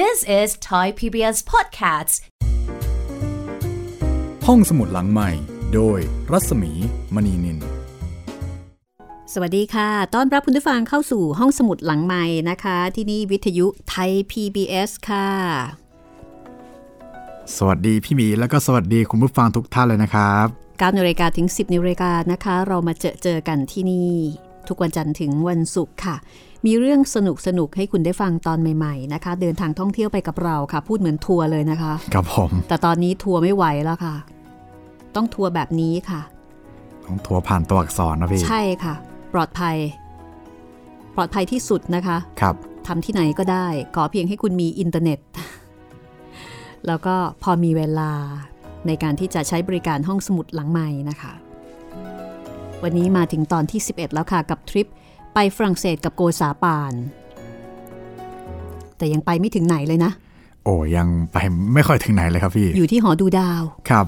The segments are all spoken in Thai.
This is Thai PBS Podcasts ห้องสมุดหลังใหม่ โดยรัศมีมณีนิน สวัสดีค่ะ ต้อนรับคุณผู้ฟังเข้าสู่ห้องสมุดหลังใหม่นะคะ ที่นี่วิทยุไทย PBS ค่ะ สวัสดีพี่หมีแล้วก็สวัสดีคุณผู้ฟังทุกท่านเลยนะครับ9นาฬิกาถึง 10นาฬิกานะคะ เรามาเจอเจอกันที่นี่ ทุกวันจันทร์ถึงวันศุกร์ค่ะ มีเรื่องสนุกสนุกให้คุณได้ฟังตอนใหม่ๆนะคะ เดินทางท่องเที่ยวไปกับเราค่ะ พูดเหมือนทัวร์เลยนะคะครับผมแต่ตอนนี้ทัวร์ไม่ไหวแล้วค่ะ ต้องทัวร์แบบนี้ค่ะต้องทัวร์ผ่านตัวอักษรนะพี่ใช่ค่ะ ปลอดภัย ปลอดภัยที่สุดนะคะครับทำที่ไหนก็ได้ ขอเพียงให้คุณมีอินเทอร์เน็ต แล้วก็พอมีเวลาในการที่จะใช้บริการห้องสมุดหลังไมค์นะคะ วันนี้มาถึงตอนที่ 11 แล้วค่ะกับทริป ไปฝรั่งเศสกับโกษาปาน แต่ยังไปไม่ถึงไหนเลยนะ โอ้ยังไปไม่ค่อยถึงไหนเลยครับพี่ อยู่ที่หอดูดาวครับ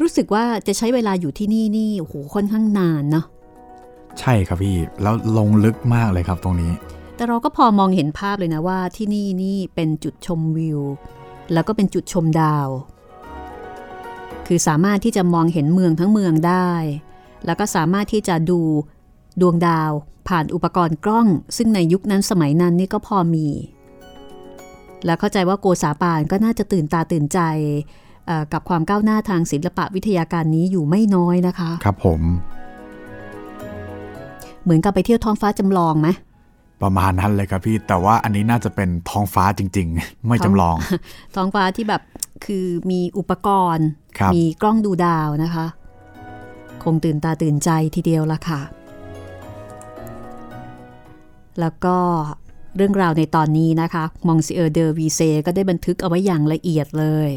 รู้สึกว่าจะใช้เวลาอยู่ที่นี่นี่โอ้โหค่อนข้างนานเนาะใช่ครับพี่ แล้วลงลึกมากเลยครับตรงนี้ แต่เราก็พอมองเห็นภาพเลยนะว่าที่นี่นี่เป็นจุดชมวิว แล้วก็เป็นจุดชมดาว คือสามารถที่จะมองเห็นเมืองทั้งเมืองได้ แล้วก็สามารถที่จะดูดวงดาว ผ่านอุปกรณ์กล้อง ซึ่งในยุคนั้นสมัยนั้นนี่ก็พอมี แล้วเข้าใจว่าโกษาปานก็น่าจะตื่นตาตื่นใจเอ่อกับความก้าวหน้าทางศิลปะวิทยาการนี้อยู่ไม่น้อยนะคะ ครับผม เหมือนกับไปเที่ยวท้องฟ้าจำลองไหมประมาณนั้นเลยครับพี่แต่ว่าอันนี้น่าจะเป็นท้องฟ้าจริง ๆ ไม่จำลอง ท้องฟ้าที่แบบคือมีอุปกรณ์ครับมีกล้องดูดาวนะคะ คงตื่นตาตื่นใจทีเดียวละค่ะ แล้วก็เรื่องราวในตอนนี้นะคะมองซิเออร์เดอวีเซก็ได้บันทึกเอาไว้อย่างละเอียดเลย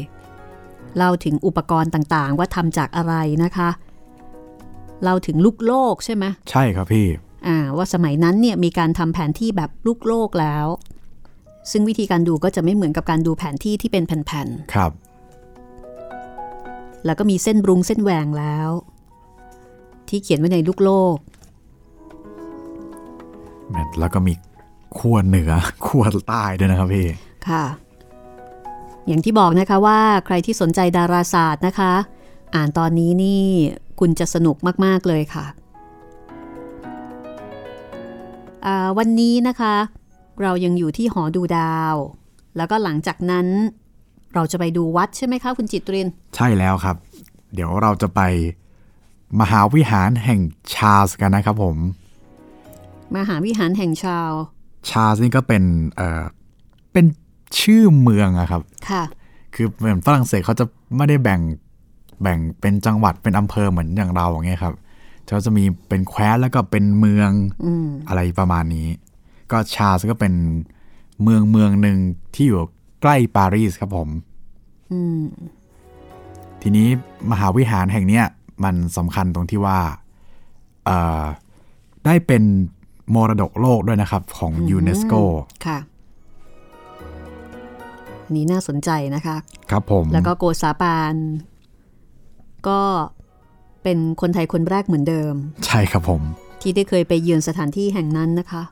เล่าถึงอุปกรณ์ต่างๆ ว่าทำจากอะไรนะคะ เล่าถึงลูกโลกใช่ไหมใช่ครับพี่อ่าว่าสมัยนั้นเนี่ยมีการทำแผนที่แบบลูกโลกแล้ว ซึ่งวิธีการดูก็จะไม่เหมือนกับการดูแผนที่ที่เป็นแผ่นครับๆแล้วก็มีเส้นบรุงเส้นแหวงแล้ว ที่เขียนไว้ในลูกโลก แล้วก็มีขั้วเหนือขั้วใต้ด้วยนะครับพี่ ค่ะ อย่างที่บอกนะคะว่าใครที่สนใจดาราศาสตร์นะคะ อ่านตอนนี้นี่คุณจะสนุกมาก ๆ เลยค่ะอ่าวันนี้นะคะ เรายังอยู่ที่หอดูดาว แล้วก็หลังจากนั้น เราจะไปดูวัดใช่ไหมคะ คุณจิตริน ใช่แล้วครับ เดี๋ยวเราจะไปมหาวิหารแห่งชาร์ลส์กันนะครับผม มหาวิหารแห่งชาว ชาร์ลส์นี่ก็เป็นเอ่อเป็นชื่อเมืองอะครับ ค่ะ คือเหมือนฝรั่งเศสเขาจะไม่ได้แบ่งแบ่งเป็นจังหวัดเป็นอำเภอเหมือนอย่างเราอย่างเงี้ยครับเขาจะมีเป็นแคว้นแล้วก็เป็นเมืองอืมอะไรประมาณนี้ ก็ชาร์ลส์ก็เป็นเมืองเมืองหนึ่งที่อยู่ใกล้ปารีสครับผมอืมทีนี้มหาวิหารแห่งเนี้ยมันสำคัญตรงที่ว่าเอ่อได้เป็น มรดกโลกด้วยนะครับ ของยูเนสโกค่ะอันนี้น่าสนใจนะคะ ครับผม แล้วก็โกษาปาน ก็เป็นคนไทยคนแรกเหมือนเดิม ใช่ครับผม ที่ได้เคยไปเยือนสถานที่แห่งนั้นนะคะ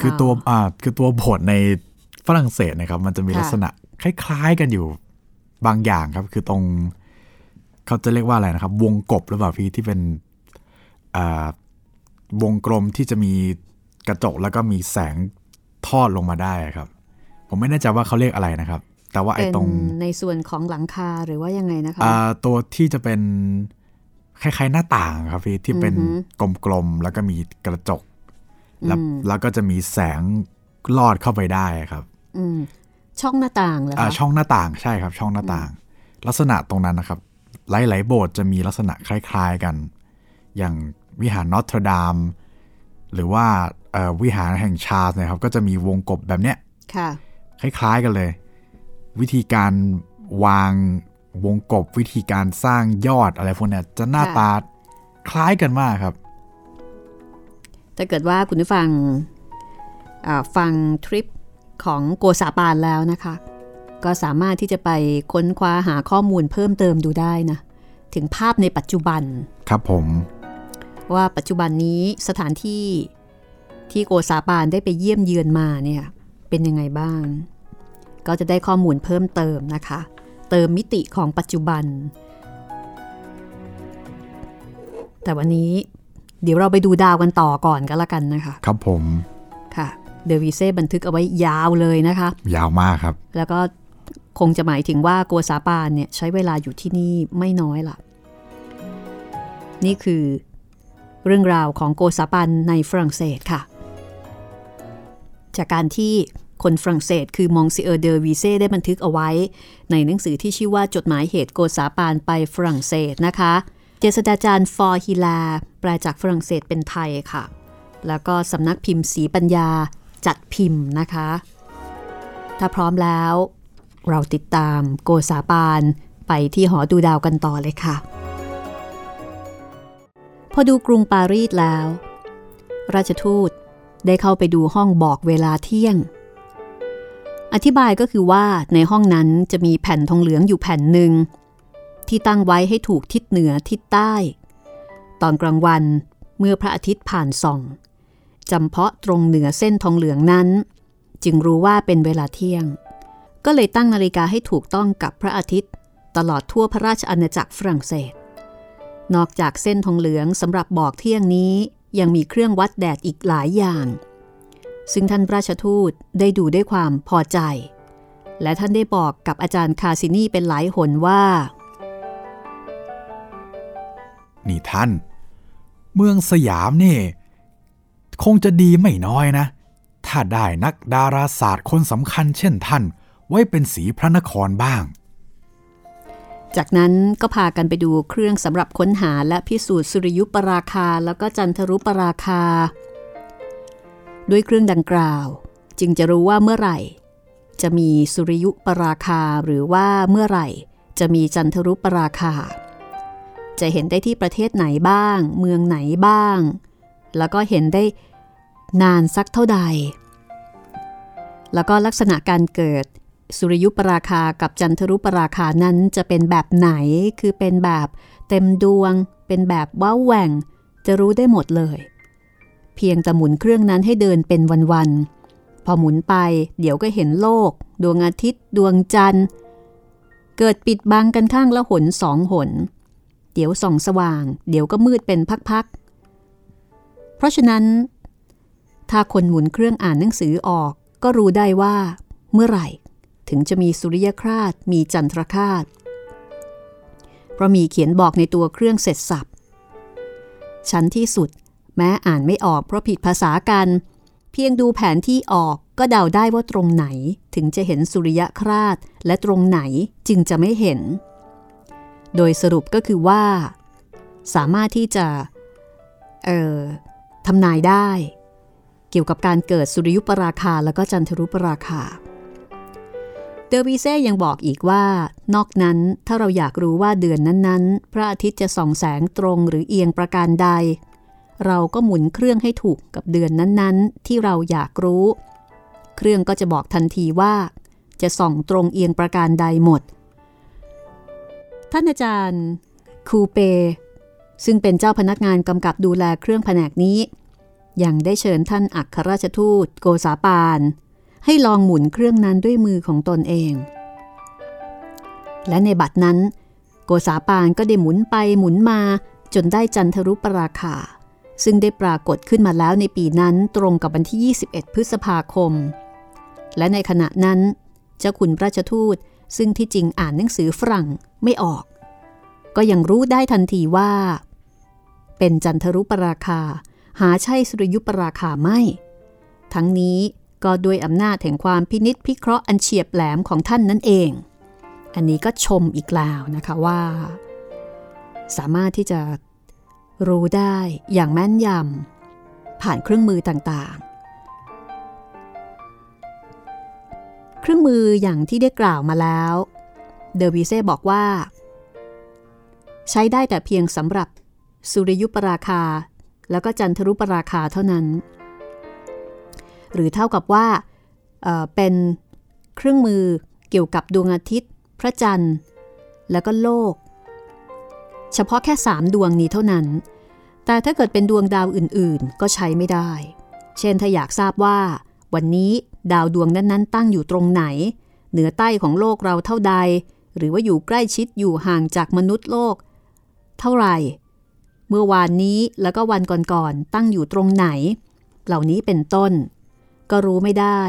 คือตัวอ่าคือตัวบทในฝรั่งเศสนะครับ มันจะมีค่ะลักษณะคล้าย ๆ กันอยู่บางอย่างครับ คือตรง เขาจะเรียกว่าอะไรนะครับ วงกบหรือเปล่าพี่ที่เป็นอ่าวงกลมที่จะมีกระจกแล้วก็มีแสงทอดลงมาได้ครับ ผมไม่แน่ใจว่าเขาเรียกอะไรนะครับ แต่ว่าไอ้เป็นตรงในส่วนของหลังคาหรือว่ายังไงนะคะอ่าตัวที่จะเป็นคล้ายๆหน้าต่างครับพี่ที่เป็นอือฮึกลมๆแล้วก็มีกระจก แล้วอืมแล้วก็จะมีแสงลอดเข้าไปได้ครับอืมช่องหน้าต่างเหรออ่าคะช่องหน้าต่างใช่ครับ ช่องหน้าต่าง ลักษณะตรงนั้นนะครับ หลายๆโบสถ์จะมีลักษณะคล้ายๆกัน อย่างวิหารนอตเทอร์ดามหรือว่าเอ่อวิหารแห่งชาร์ลส์นะครับ ก็จะมีวงกบแบบเนี้ยค่ะคล้ายๆกันเลย วิธีการวางวงกบวิธีการสร้างยอดอะไรพวกเนี้ยจะหน้าค่ะตาคล้ายกันมากครับถ้าเกิดว่าคุณผู้ฟังอ่าฟังทริปของโกษาปานแล้วนะคะ ก็สามารถที่จะไปค้นคว้าหาข้อมูลเพิ่มเติมดูได้นะถึงภาพในปัจจุบันครับผม ว่าปัจจุบันนี้สถานที่ที่โกซาปานได้ไปเยี่ยมเยือนมาเนี่ยเป็นยังไงบ้าง ก็จะได้ข้อมูลเพิ่มเติมนะคะ เติมมิติของปัจจุบัน แต่วันนี้เดี๋ยวเราไปดูดาวกันต่อก่อนก็แล้วกันนะคะ ครับผมค่ะเดวิเซ่บันทึกเอาไว้ยาวเลยนะคะ ยาวมากครับ แล้วก็ คงจะหมายถึงว่าโกษาปานเนี่ยใช้เวลาอยู่ที่นี่ไม่น้อยล่ะนี่คือ เรื่องราวของโกษาปานในฝรั่งเศสค่ะ จากการที่คนฝรั่งเศสคือมองซิเออร์เดอวีเซ่ได้บันทึกเอาไว้ ในหนังสือที่ชื่อว่าจดหมายเหตุโกษาปานไปฝรั่งเศสนะคะ เจษฎาจารย์ ฟ. ฮีแลร์ แปลจากฝรั่งเศสเป็นไทยค่ะ แล้วก็สำนักพิมพ์ศรีปัญญาจัดพิมพ์นะคะ ถ้าพร้อมแล้ว เราติดตามโกซาปานไปที่หอดูดาวกันต่อเลยค่ะ พอดูกรุงปารีสแล้ว ราชทูตได้เข้าไปดูห้องบอกเวลาเที่ยง อธิบายก็คือว่าในห้องนั้นจะมีแผ่นทองเหลืองอยู่แผ่นหนึ่ง ที่ตั้งไว้ให้ถูกทิศเหนือทิศใต้ ตอนกลางวันเมื่อพระอาทิตย์ผ่านส่องจำเพาะตรงเหนือเส้นทองเหลืองนั้น จึงรู้ว่าเป็นเวลาเที่ยง ก็เลยตั้งนาฬิกาให้ถูกต้องกับพระอาทิตย์ ตลอดทั่วพระราชอาณาจักรฝรั่งเศส นอกจากเส้นทองเหลืองสำหรับบอกเที่ยงนี้ ยังมีเครื่องวัดแดดอีกหลายอย่าง ซึ่งท่านราชทูตได้ดูด้วยความพอใจ และท่านได้บอกกับอาจารย์คาซินีเป็นหลายหนว่า นี่ท่าน เมืองสยามนี่ คงจะดีไม่น้อยนะ ถ้าได้นักดาราศาสตร์คนสำคัญเช่นท่าน ไว้เป็นสีพระนครบ้าง จากนั้นก็พากันไปดูเครื่องสำหรับค้นหาและพิสูจน์สุริยุปราคาแล้วก็จันทรุปราคา ด้วยเครื่องดังกล่าว จึงจะรู้ว่าเมื่อไหร่ จะมีสุริยุปราคาหรือว่าเมื่อไหร่ จะมีจันทรุปราคา จะเห็นได้ที่ประเทศไหนบ้าง เมืองไหนบ้าง แล้วก็เห็นได้นานสักเท่าใด แล้วก็ลักษณะการเกิด สุริยุปราคากับจันทรุปราคานั้นจะเป็นแบบไหน คือเป็นแบบเต็มดวง เป็นแบบว้าวแหว่ง จะรู้ได้หมดเลย เพียงแต่หมุนเครื่องนั้นให้เดินเป็นวันๆ พอหมุนไปเดี๋ยวก็เห็นโลก ดวงอาทิตย์ ดวงจันทร์ เกิดปิดบังกันข้างละหนสองหน เดี๋ยวส่องสว่าง เดี๋ยวก็มืดเป็นพักๆ เพราะฉะนั้น ถ้าคนหมุนเครื่องอ่านหนังสือออกก็รู้ได้ว่า เมื่อไหร่ ถึงจะมีสุริยคราสมีจันทรคราสเพราะมีเขียนบอกในตัวเครื่องเสร็จสับชั้นที่สุด แม้อ่านไม่ออกเพราะผิดภาษากัน เพียงดูแผนที่ออกก็เดาได้ว่าตรงไหนถึงจะเห็นสุริยคราสและตรงไหนจึงจะไม่เห็น โดยสรุปก็คือว่า สามารถที่จะเอ่อทำนายได้ เกี่ยวกับการเกิดสุริยุปราคาและก็จันทรุปราคา เดอวีเซ่ยังบอกอีกว่า นอกนั้นถ้าเราอยากรู้ว่าเดือนนั้นๆ พระอาทิตย์จะส่องแสงตรงหรือเอียงประการใด เราก็หมุนเครื่องให้ถูกกับเดือนนั้นๆ ที่เราอยากรู้ เครื่องก็จะบอกทันทีว่า จะส่องตรงเอียงประการใดหมด ท่านอาจารย์ คูเป ซึ่งเป็นเจ้าพนักงานกำกับดูแลเครื่องแผนกนี้ ยังได้เชิญท่านอัครราชทูตโกษาปาน ให้ลองหมุนเครื่องนั้นด้วยมือของตนเอง และในบัดนั้น โกษาปานก็ได้หมุนไปหมุนมาจนได้จันทรุปราคา ซึ่งได้ปรากฏขึ้นมาแล้วในปีนั้นตรงกับวันที่ 21 พฤษภาคม และในขณะนั้น เจ้าขุนราชทูตซึ่งที่จริงอ่านหนังสือฝรั่งไม่ออก ก็ยังรู้ได้ทันทีว่า เป็นจันทรุปราคา หาใช่สุริยุปราคาไม่ ทั้งนี้ ก็ด้วยอำนาจแห่งความพินิษพิเคราะห์อันเฉียบแหลมของท่านนั่นเอง อันนี้ก็ชมอีกแล้วนะคะว่า สามารถที่จะรู้ได้อย่างแม่นยำผ่านเครื่องมือต่างๆ เครื่องมืออย่างที่ได้กล่าวมาแล้ว เดอวีเซ่บอกว่า ใช้ได้แต่เพียงสำหรับสุริยุปราคา แล้วก็จันทรุปราคาเท่านั้น หรือเท่ากับว่าเเป็นเครื่องมือเกี่ยวกับดวงอาทิตย์ พระจันทร์ แล้วก็โลก เฉพาะแค่ 3 ดวงนี้เท่านั้น แต่ถ้าเกิดเป็นดวงดาวอื่นๆ ก็ใช้ไม่ได้ เช่นถ้าอยากทราบว่า วันนี้ดาวดวงนั้นๆ ตั้งอยู่ตรงไหน เหนือใต้ของโลกเราเท่าใด หรือว่าอยู่ใกล้ชิดอยู่ห่างจากมนุษย์โลก เท่าไหร่ เมื่อวานนี้แล้วก็วันก่อนๆตั้งอยู่ตรงไหน เหล่านี้เป็นต้น ก็รู้ไม่ได้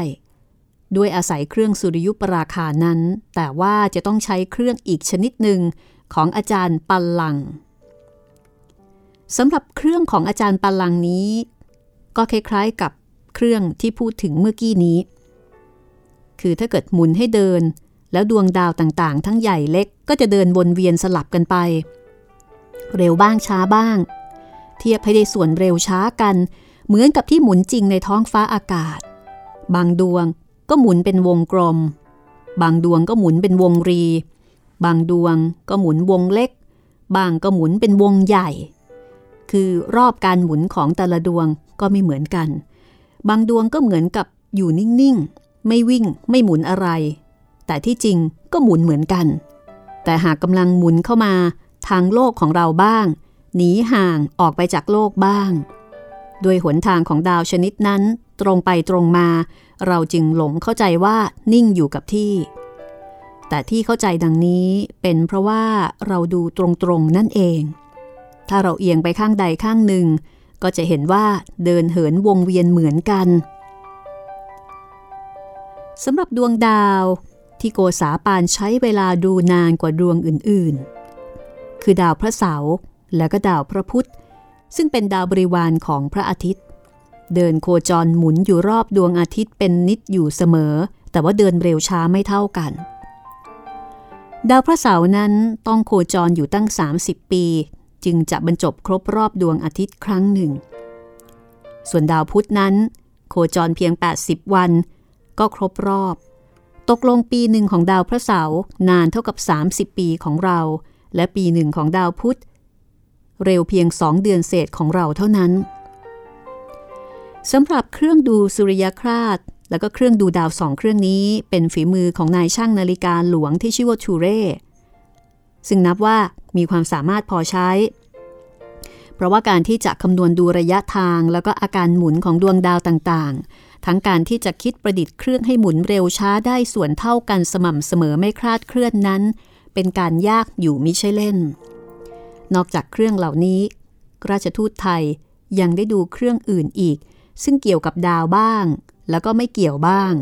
ด้วยอาศัยเครื่องสุริยุปราคานั้น แต่ว่าจะต้องใช้เครื่องอีกชนิดหนึ่งของอาจารย์ปัลลังสำหรับเครื่องของอาจารย์ปัลลังนี้ ก็คล้ายๆกับเครื่องที่พูดถึงเมื่อกี้นี้ คือถ้าเกิดหมุนให้เดิน แล้วดวงดาวต่างๆ ทั้งใหญ่เล็กก็จะเดินวนเวียนสลับกันไป เร็วบ้างช้าบ้าง เทียบให้ได้ส่วนเร็วช้ากัน เหมือนกับที่หมุนจริงในท้องฟ้าอากาศ บางดวงก็หมุนเป็นวงกลม บางดวงก็หมุนเป็นวงรี บางดวงก็หมุนวงเล็ก บางก็หมุนเป็นวงใหญ่ คือรอบการหมุนของแต่ละดวงก็ไม่เหมือนกัน บางดวงก็เหมือนกับอยู่นิ่งๆ ไม่วิ่งไม่หมุนอะไร แต่ที่จริงก็หมุนเหมือนกัน แต่หากกำลังหมุนเข้ามาทางโลกของเราบ้าง หนีห่างออกไปจากโลกบ้าง โดยหนทางของดาวชนิดนั้น ตรงไปตรงมา เราจึงหลงเข้าใจว่านิ่งอยู่กับที่ แต่ที่เข้าใจดังนี้เป็นเพราะว่าเราดูตรงๆนั่นเอง ถ้าเราเอียงไปข้างใดข้างหนึ่ง ก็จะเห็นว่าเดินเหินวงเวียนเหมือนกันสำหรับดวงดาวที่โกษาปานใช้เวลาดูนานกว่าดวงอื่นๆ คือดาวพระเสาร์และก็ดาวพระพุธ ซึ่งเป็นดาวบริวารของพระอาทิตย์ เดินโคจรหมุนอยู่รอบดวงอาทิตย์เป็นนิดอยู่เสมอ แต่ว่าเดินเร็วช้าไม่เท่ากัน ดาวพระเสาร์นั้นต้องโคจรอยู่ตั้ง 30 ปี จึงจะบรรจบครบรอบดวงอาทิตย์ครั้งหนึ่ง ส่วนดาวพุธนั้น โคจรเพียง 80 วัน ก็ครบรอบ ตกลงปีหนึ่งของดาวพระเสาร์นานเท่ากับ 30 ปีของเรา และปีหนึ่งของดาวพุธ เร็วเพียงสองเดือนเศษของเราเท่านั้นสำหรับเครื่องดูสุริยคราสแล้วก็เครื่องดูดาวสองเครื่องนี้ เป็นฝีมือของนายช่างนาฬิกาหลวงที่ชื่อว่าชูเร่ซึ่งนับว่ามีความสามารถพอใช้ เพราะว่าการที่จะคำนวณดูระยะทางแล้วก็อาการหมุนของดวงดาวต่างๆ ทั้งการที่จะคิดประดิษฐ์เครื่องให้หมุนเร็วช้าได้ส่วนเท่ากันสม่ำเสมอไม่คลาดเคลื่อนนั้น เป็นการยากอยู่มิใช่เล่น นอกจากเครื่องเหล่านี้ ราชทูตไทยยังได้ดูเครื่องอื่นอีก ซึ่งเกี่ยวกับดาวบ้าง แล้วก็ไม่เกี่ยวบ้าง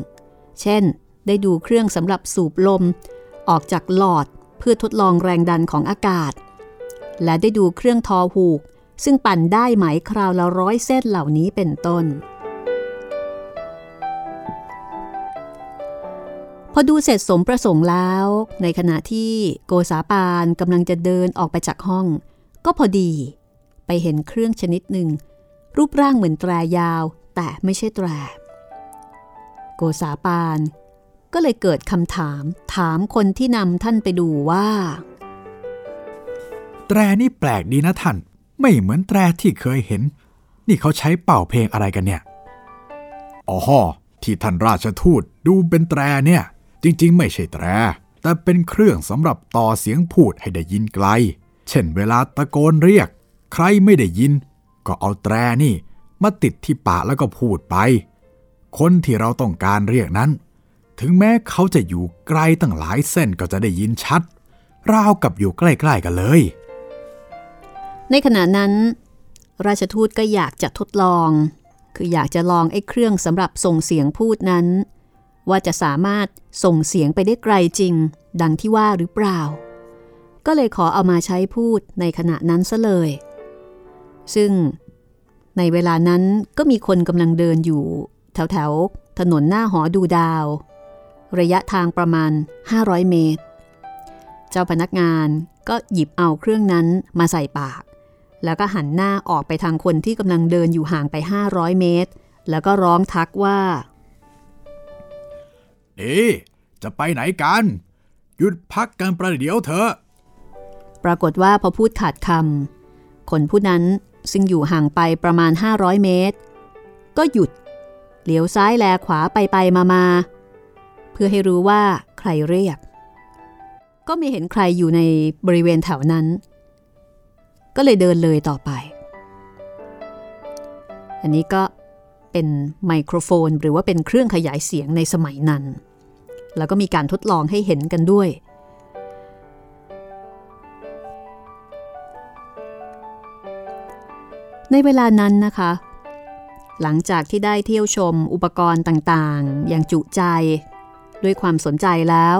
เช่น ได้ดูเครื่องสำหรับสูบลม ออกจากหลอดเพื่อทดลองแรงดันของอากาศ และได้ดูเครื่องทอหูก ซึ่งปั่นได้ไหมคราวละร้อยเส้นเหล่านี้เป็นต้น พอดูเสร็จสมประสงค์แล้ว ในขณะที่โกษาปานกำลังจะเดินออกไปจากห้อง ก็พอดี ไปเห็นเครื่องชนิดหนึ่ง รูปร่างเหมือนแตรยาว แต่ไม่ใช่แตร โกษาปาน ก็เลยเกิดคำถาม ถามคนที่นำท่านไปดูว่า แตรนี่แปลกดีนะท่าน ไม่เหมือนแตรที่เคยเห็น นี่เขาใช้เป่าเพลงอะไรกันเนี่ยอ๋อที่ท่านราชทูตดูเป็นแตรเนี่ย จริงๆ ไม่ใช่แตร แต่เป็นเครื่องสำหรับต่อเสียงพูดให้ได้ยินไกล เช่นเวลาตะโกนเรียก ใครไม่ได้ยิน ก็เอาแตรนี่มาติดที่ปากแล้วก็พูดไป คนที่เราต้องการเรียกนั้น ถึงแม้เขาจะอยู่ไกลตั้งหลายเส้นก็จะได้ยินชัด ราวกับอยู่ใกล้ๆกันเลย ในขณะนั้น ราชทูตก็อยากจะทดลอง คืออยากจะลองไอ้เครื่องสำหรับส่งเสียงพูดนั้น ว่าจะสามารถส่งเสียงไปได้ไกลจริง ดังที่ว่าหรือเปล่า ก็เลยขอเอามาใช้พูดในขณะนั้นซะเลย ซึ่งในเวลานั้นก็มีคนกำลังเดินอยู่ แถวแถวถนนหน้าหอดูดาว ระยะทางประมาณ 500 เมตร เจ้าพนักงานก็หยิบเอาเครื่องนั้นมาใส่ปาก แล้วก็หันหน้าออกไปทางคนที่กำลังเดินอยู่ห่างไป 500 เมตร แล้วก็ร้องทักว่า นี่จะไปไหนกัน หยุดพักกันประเดี๋ยวเถอะ ปรากฏว่าพอพูดขาดคำคนผู้นั้นซึ่งอยู่ห่างไปประมาณ 500 เมตร ก็หยุดเหลียวซ้ายแลขวาไปไปมามาเพื่อให้รู้ว่าใครเรียก ก็ไม่เห็นใครอยู่ในบริเวณแถวนั้น ก็เลยเดินเลยต่อไป อันนี้ก็ เป็นไมโครโฟน หรือว่าเป็นเครื่องขยายเสียงในสมัยนั้น แล้วก็มีการทดลองให้เห็นกันด้วย ในเวลานั้นนะคะ หลังจากที่ได้เที่ยวชมอุปกรณ์ต่างๆ อย่างจุใจ ด้วยความสนใจแล้ว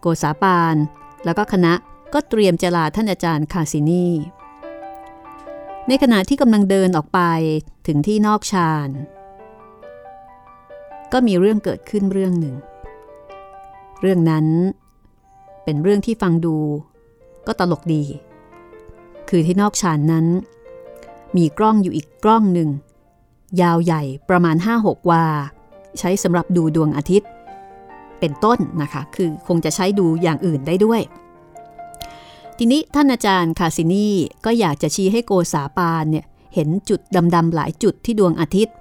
โกษาปาน แล้วก็คณะก็เตรียมจะลาท่านอาจารย์คาซินี ในขณะที่กำลังเดินออกไปถึงที่นอกชานก็มีเรื่องเกิดขึ้นเรื่องหนึ่ง เรื่องนั้นเป็นเรื่องที่ฟังดู ก็ตลกดี คือที่นอกชานนั้น มีกล้องอยู่อีกกล้องหนึ่ง ยาวใหญ่ประมาณ 5-6 วา ใช้สำหรับดูดวงอาทิตย์ เป็นต้นนะคะ คือคงจะใช้ดูอย่างอื่นได้ด้วย ทีนี้ท่านอาจารย์คาซินีก็อยากจะชี้ให้โกษาปานเนี่ยเห็นจุดดำๆหลายจุดที่ดวงอาทิตย์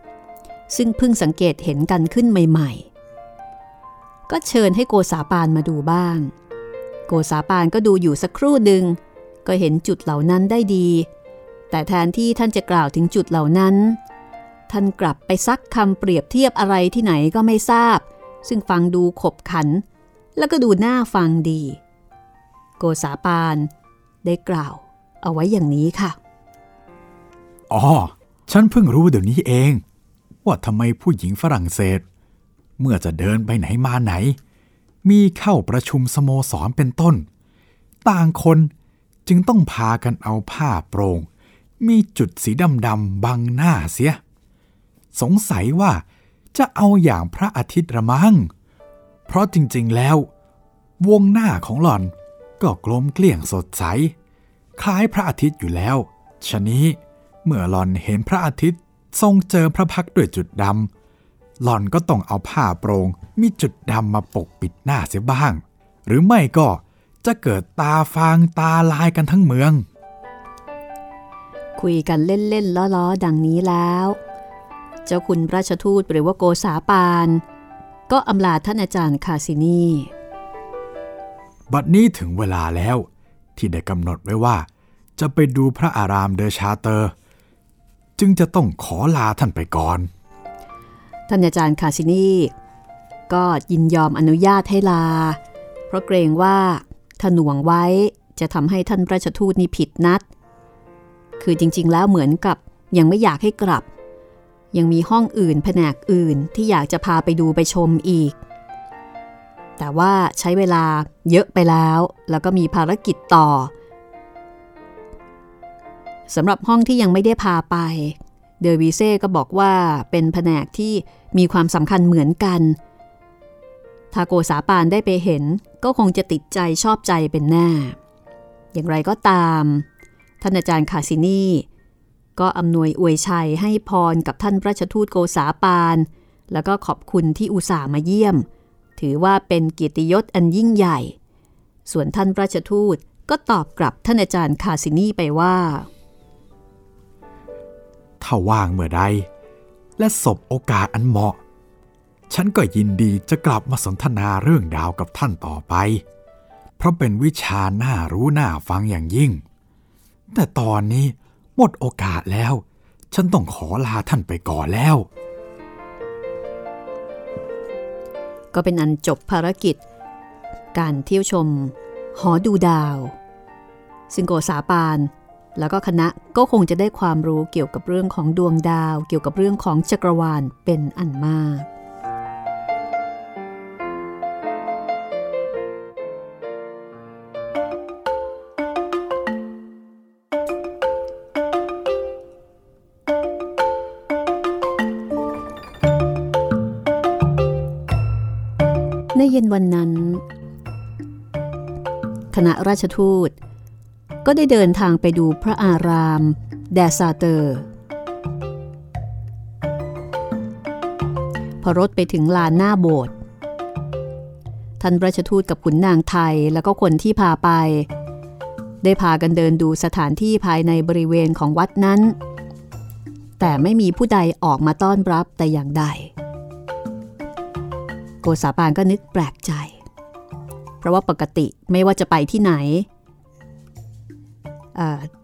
ซึ่งเพิ่งสังเกตเห็นกันขึ้นใหม่ๆ ก็เชิญให้โกษาปานมาดูบ้าง โกษาปานก็ดูอยู่สักครู่หนึ่งก็เห็นจุดเหล่านั้นได้ดี แต่แทนที่ท่านจะกล่าวถึงจุดเหล่านั้น ท่านกลับไปซักคำเปรียบเทียบอะไรที่ไหนก็ไม่ทราบ ซึ่งฟังดูขบขัน แล้วก็ดูน่าฟังดี โกษาปาน ได้กล่าว เอาไว้อย่างนี้ค่ะ อ๋อ ฉันเพิ่งรู้เดี๋ยวนี้เอง ว่าทำไมผู้หญิงฝรั่งเศส เมื่อจะเดินไปไหนมาไหน มีเข้าประชุมสโมสรเป็นต้น ต่างคนจึงต้องพากันเอาผ้าโปรงมีจุดสีดำๆบังหน้าเสีย สงสัยว่าจะเอาอย่างพระอาทิตย์ระมัง เพราะจริงๆแล้ว วงหน้าของหล่อน ก็กลมเกลี่ยงสดใส คล้ายพระอาทิตย์อยู่แล้ว ชะนี้เมื่อหลอนเห็นพระอาทิตย์ทรงเจอพระพักด้วยจุดดำหลอนก็ต้องเอาผ้าโปรงมีจุดดำมาปกปิดหน้าเสียบ้าง หรือไม่ก็จะเกิดตาฟางตาลายกันทั้งเมือง คุยกันเล่นๆล้อๆ ดังนี้แล้ว เจ้าคุณราชทูตหรือว่าโกษาปาน ก็อำลาท่านอาจารย์คาซินี บัดนี้ถึงเวลาแล้ว ที่ได้กำหนดไว้ว่า จะไปดูพระอารามเดชาเตอร์ จึงจะต้องขอลาท่านไปก่อน ท่านอาจารย์คาซินีก็ยินยอมอนุญาตให้ลา เพราะเกรงว่าถ้าหน่วงไว้จะทำให้ท่านราชทูตนี้ผิดนัด คือจริงๆ แล้วเหมือนกับยังไม่อยากให้กลับ ยังมีห้องอื่นแผนกอื่นที่อยากจะพาไปดูไปชมอีก แต่ว่าใช้เวลาเยอะไปแล้ว แล้วก็มีภารกิจต่อสำหรับห้องที่ยังไม่ได้พาไป เดอวีเซ่ก็บอกว่าเป็นแผนกที่มีความสำคัญเหมือนกันถ้าโกสาปานได้ไปเห็น ก็คงจะติดใจชอบใจเป็นแน่ อย่างไรก็ตาม ท่านอาจารย์คาซินีก็อำนวยอวยชัยให้พรกับท่านพระชทูตโกษาปาน แล้วก็ขอบคุณที่อุตส่าห์มาเยี่ยม ถือว่าเป็นเกียรติยศอันยิ่งใหญ่ ส่วนท่านราชทูตก็ตอบกลับท่านอาจารย์คาสินีไปว่า ถ้าว่างเมื่อใด และสบโอกาสอันเหมาะ ฉันก็ยินดีจะกลับมาสนทนาเรื่องดาวกับท่านต่อไป เพราะเป็นวิชาน่ารู้น่าฟังอย่างยิ่ง แต่ตอนนี้หมดโอกาสแล้ว ฉันต้องขอลาท่านไปก่อนแล้ว ก็เป็นอันจบภารกิจ การเที่ยวชม หอดูดาว ซึ่งโกษาปาน แล้วก็คณะก็คงจะได้ความรู้เกี่ยวกับเรื่องของดวงดาว เกี่ยวกับเรื่องของจักรวาลเป็นอันมาก เย็นวันนั้น คณะราชทูต ก็ได้เดินทางไปดูพระอาราม แดซาเตอร์ พอรถไปถึงลานหน้าโบสถ์ท่านราชทูตกับขุนนางไทยแล้วก็คนที่พาไป ได้พากันเดินดูสถานที่ภายในบริเวณของวัดนั้น แต่ไม่มีผู้ใดออกมาต้อนรับแต่อย่างใด โกษาปานก็นึกแปลกใจ เพราะว่าปกติไม่ว่าจะไปที่ไหน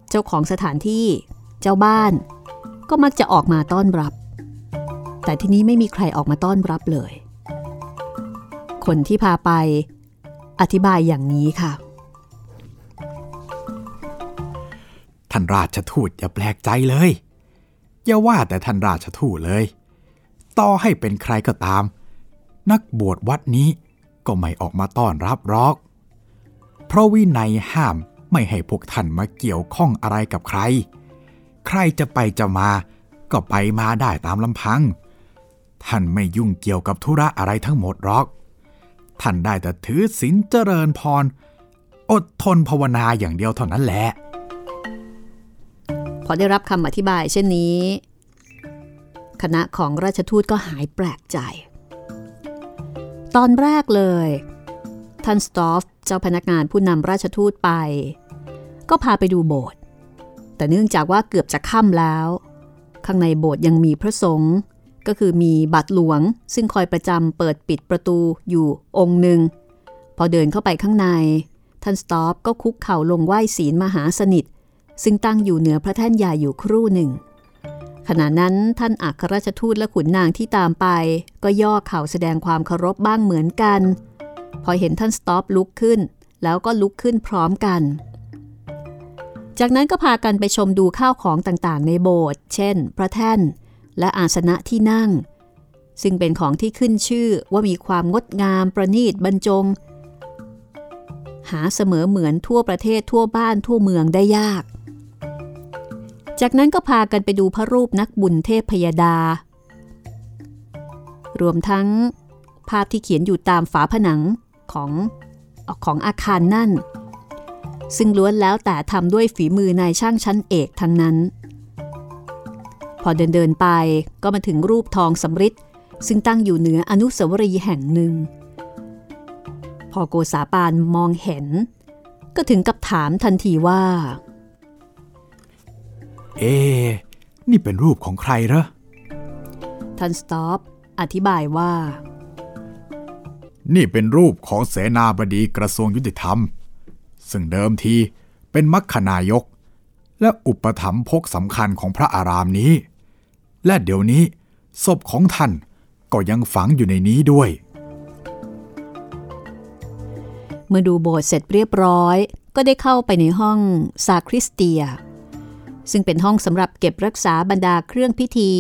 เจ้าของสถานที่เจ้าบ้านก็มักจะออกมาต้อนรับ แต่ที่นี้ไม่มีใครออกมาต้อนรับเลย คนที่พาไปอธิบายอย่างนี้ค่ะ ท่านราชทูตอย่าแปลกใจเลย อย่าว่าแต่ท่านราชทูตเลย ต่อให้เป็นใครก็ตาม นักบวชวัดนี้ก็ไม่ออกมาต้อนรับรอก เพราะวินัยห้ามไม่ให้พวกท่านมาเกี่ยวข้องอะไรกับใคร ใครจะไปจะมา ก็ไปมาได้ตามลำพัง ท่านไม่ยุ่งเกี่ยวกับธุระอะไรทั้งหมดหรอก ท่านได้แต่ถือศีลเจริญพร อดทนภาวนาอย่างเดียวเท่านั้นแหละ พอได้รับคำอธิบายเช่นนี้ คณะของราชทูตก็หายแปลกใจ ตอนแรกเลย ท่านสตอฟเจ้าพนักงานผู้นำราชทูตไป ก็พาไปดูโบสถ์แต่เนื่องจากว่าเกือบจะค่ำแล้ว ข้างในโบสถ์ยังมีพระสงฆ์ก็คือมีบัตรหลวง ซึ่งคอยประจำเปิดปิดประตูอยู่องค์หนึ่ง พอเดินเข้าไปข้างใน ท่านสตอฟก็คุกเข่าลงไหว้ศีลมหาสนิท ซึ่งตั้งอยู่เหนือพระแท่นใหญ่อยู่ครู่หนึ่ง ขณะนั้นท่านอัครราชทูตและขุนนางที่ตามไป ก็ย่อเข่าแสดงความเคารพบ้างเหมือนกัน พอเห็นท่านสต็อปลุกขึ้น แล้วก็ลุกขึ้นพร้อมกัน จากนั้นก็พากันไปชมดูข้าวของต่างๆ ในโบสถ์เช่น พระแท่น และอาสนะที่นั่ง ซึ่งเป็นของที่ขึ้นชื่อว่ามีความงดงามประณีตบรรจง หาเสมอเหมือนทั่วประเทศทั่วบ้านทั่วเมืองได้ยาก จากนั้นก็พากันไปดูพระรูปนักบุญเทพพยดา รวมทั้งภาพที่เขียนอยู่ตามฝาผนังของของอาคารนั่น ซึ่งล้วนแล้วแต่ทำด้วยฝีมือนายช่างชั้นเอกทั้งนั้น พอเดินเดินไปก็มาถึงรูปทองสำริดซึ่งตั้งอยู่เหนืออนุสาวรีย์แห่งหนึ่ง พอโกษาปานมองเห็น ก็ถึงกับถามทันทีว่า เอ๊ะนี่เป็นรูปของใครเหรอ ท่านสต็อปอธิบายว่า นี่เป็นรูปของเสนาบดีกระทรวงยุติธรรม ซึ่งเดิมทีเป็นมัคคนายก และอุปถัมภกสำคัญของพระอารามนี้ และเดี๋ยวนี้ศพของท่านก็ยังฝังอยู่ในนี้ด้วย เมื่อดูโบสถ์เสร็จเรียบร้อย ก็ได้เข้าไปในห้องซาคริสเตีย ซึ่งเป็นห้องสำหรับเก็บรักษาบรรดาเครื่องพิธี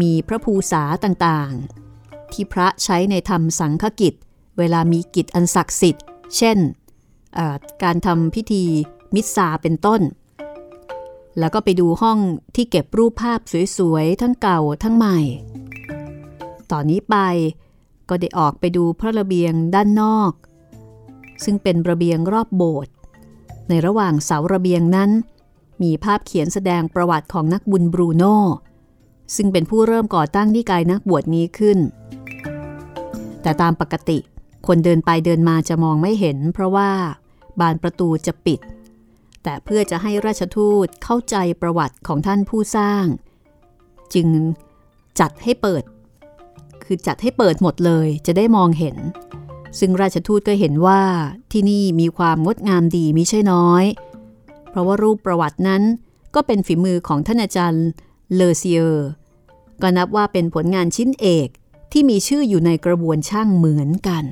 มีพระภูษาต่างๆ ที่พระใช้ในทำสังฆกิจ เวลามีกิจอันศักดิ์สิทธิ์ เช่น การทำพิธีมิสซาเป็นต้น แล้วก็ไปดูห้องที่เก็บรูปภาพสวยๆ ทั้งเก่าทั้งใหม่ตอนนี้ไปก็ได้ออกไปดูพระระเบียงด้านนอก ซึ่งเป็นระเบียงรอบโบสถ์ในระหว่างเสาระเบียงนั้น มีภาพเขียนแสดงประวัติของนักบุญบรูโน่ซึ่งเป็นผู้เริ่มก่อตั้งนิกายนักบวชนี้ขึ้น แต่ตามปกติคนเดินไปเดินมาจะมองไม่เห็น เพราะว่าบานประตูจะปิด แต่เพื่อจะให้ราชทูตเข้าใจประวัติของท่านผู้สร้าง จึงจัดให้เปิด คือจัดให้เปิดหมดเลยจะได้มองเห็น ซึ่งราชทูตก็เห็นว่าที่นี่มีความงดงามดีมิใช่น้อย เพราะว่ารูปประวัตินั้นก็เป็นฝีมือของท่านอาจารย์เลอเซียร์ก็นับว่าเป็นผลงานชิ้นเอกที่มีชื่ออยู่ในกระบวนช่างเหมือนกัน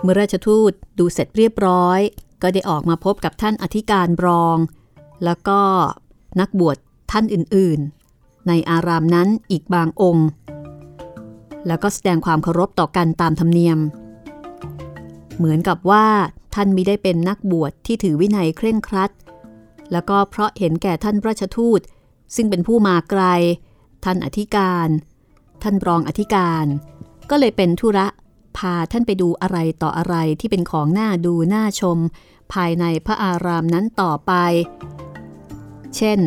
เมื่อราชทูตดูเสร็จเรียบร้อย ก็ได้ออกมาพบกับท่านอธิการบรอง แล้วก็นักบวช ท่านอื่นๆ ในอารามนั้นอีกบางองค์ แล้วก็แสดงความเคารพต่อกันตามธรรมเนียม เหมือนกับว่าท่านมิได้เป็นนักบวชที่ถือวินัยเคร่งครัด แล้วก็เพราะเห็นแก่ท่านราชทูต ซึ่งเป็นผู้มาไกล ท่านอธิการ ท่านรองอธิการ ก็เลยเป็นธุระพาท่านไปดูอะไรต่ออะไรที่เป็นของน่าดูน่าชม ภายในพระอารามนั้นต่อไป เช่น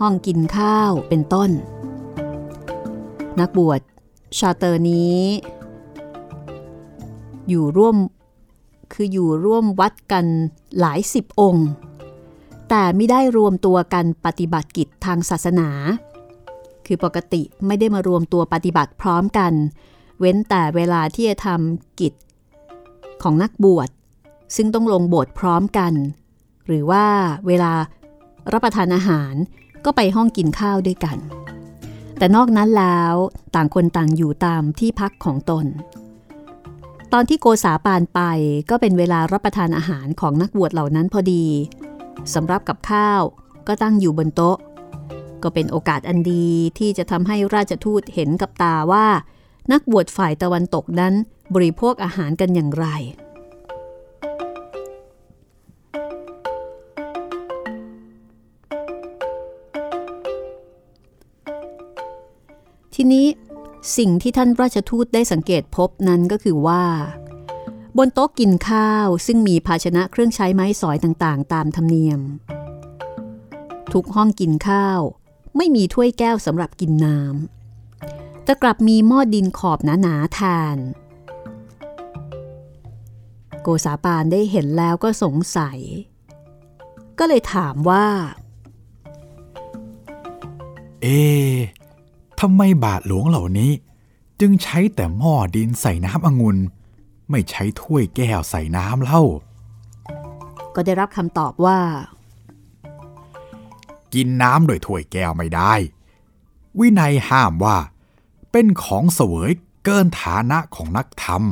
ห้องกินข้าวเป็นต้น นักบวชชาเตอร์นี้ อยู่ร่วมคืออยู่ร่วมวัดกันหลายสิบองค์ แต่ไม่ได้รวมตัวกันปฏิบัติกิจทางศาสนา คือปกติไม่ได้มารวมตัวปฏิบัติพร้อมกัน เว้นแต่เวลาที่จะทำกิจของนักบวช ซึ่งต้องลงโบสถ์พร้อมกัน หรือว่าเวลารับประทานอาหาร ก็ไปห้องกินข้าวด้วยกัน แต่นอกนั้นแล้วต่างคนต่างอยู่ตามที่พักของตน ตอนที่โกษาปานไปก็เป็นเวลารับประทานอาหารของนักบวชเหล่านั้นพอดีสำหรับกับข้าวก็ตั้งอยู่บนโต๊ะ ก็เป็นโอกาสอันดีที่จะทำให้ราชทูตเห็นกับตาว่า นักบวชฝ่ายตะวันตกนั้นบริโภคอาหารกันอย่างไร ทีนี้สิ่งที่ท่านราชทูตได้สังเกตพบนั้นก็คือว่า บนโต๊ะกินข้าวซึ่งมีภาชนะเครื่องใช้ไม้สอยต่างๆ ตามธรรมเนียม ทุกห้องกินข้าว ไม่มีถ้วยแก้วสำหรับกินน้ำแต่กลับมีหม้อดินขอบหนาๆทาน โกษาปานได้เห็นแล้วก็สงสัย ก็เลยถามว่า เอ ทำไมบาทหลวงเหล่านี้ จึงใช้แต่หม้อดินใส่น้ำองุ่นไม่ใช้ถ้วยแก้วใส่น้ำเล่า ก็ได้รับคำตอบว่า กินน้ำโดยถ้วยแก้วไม่ได้ วินัยห้ามว่า เป็นของเสวยเกินฐานะของนักธรรม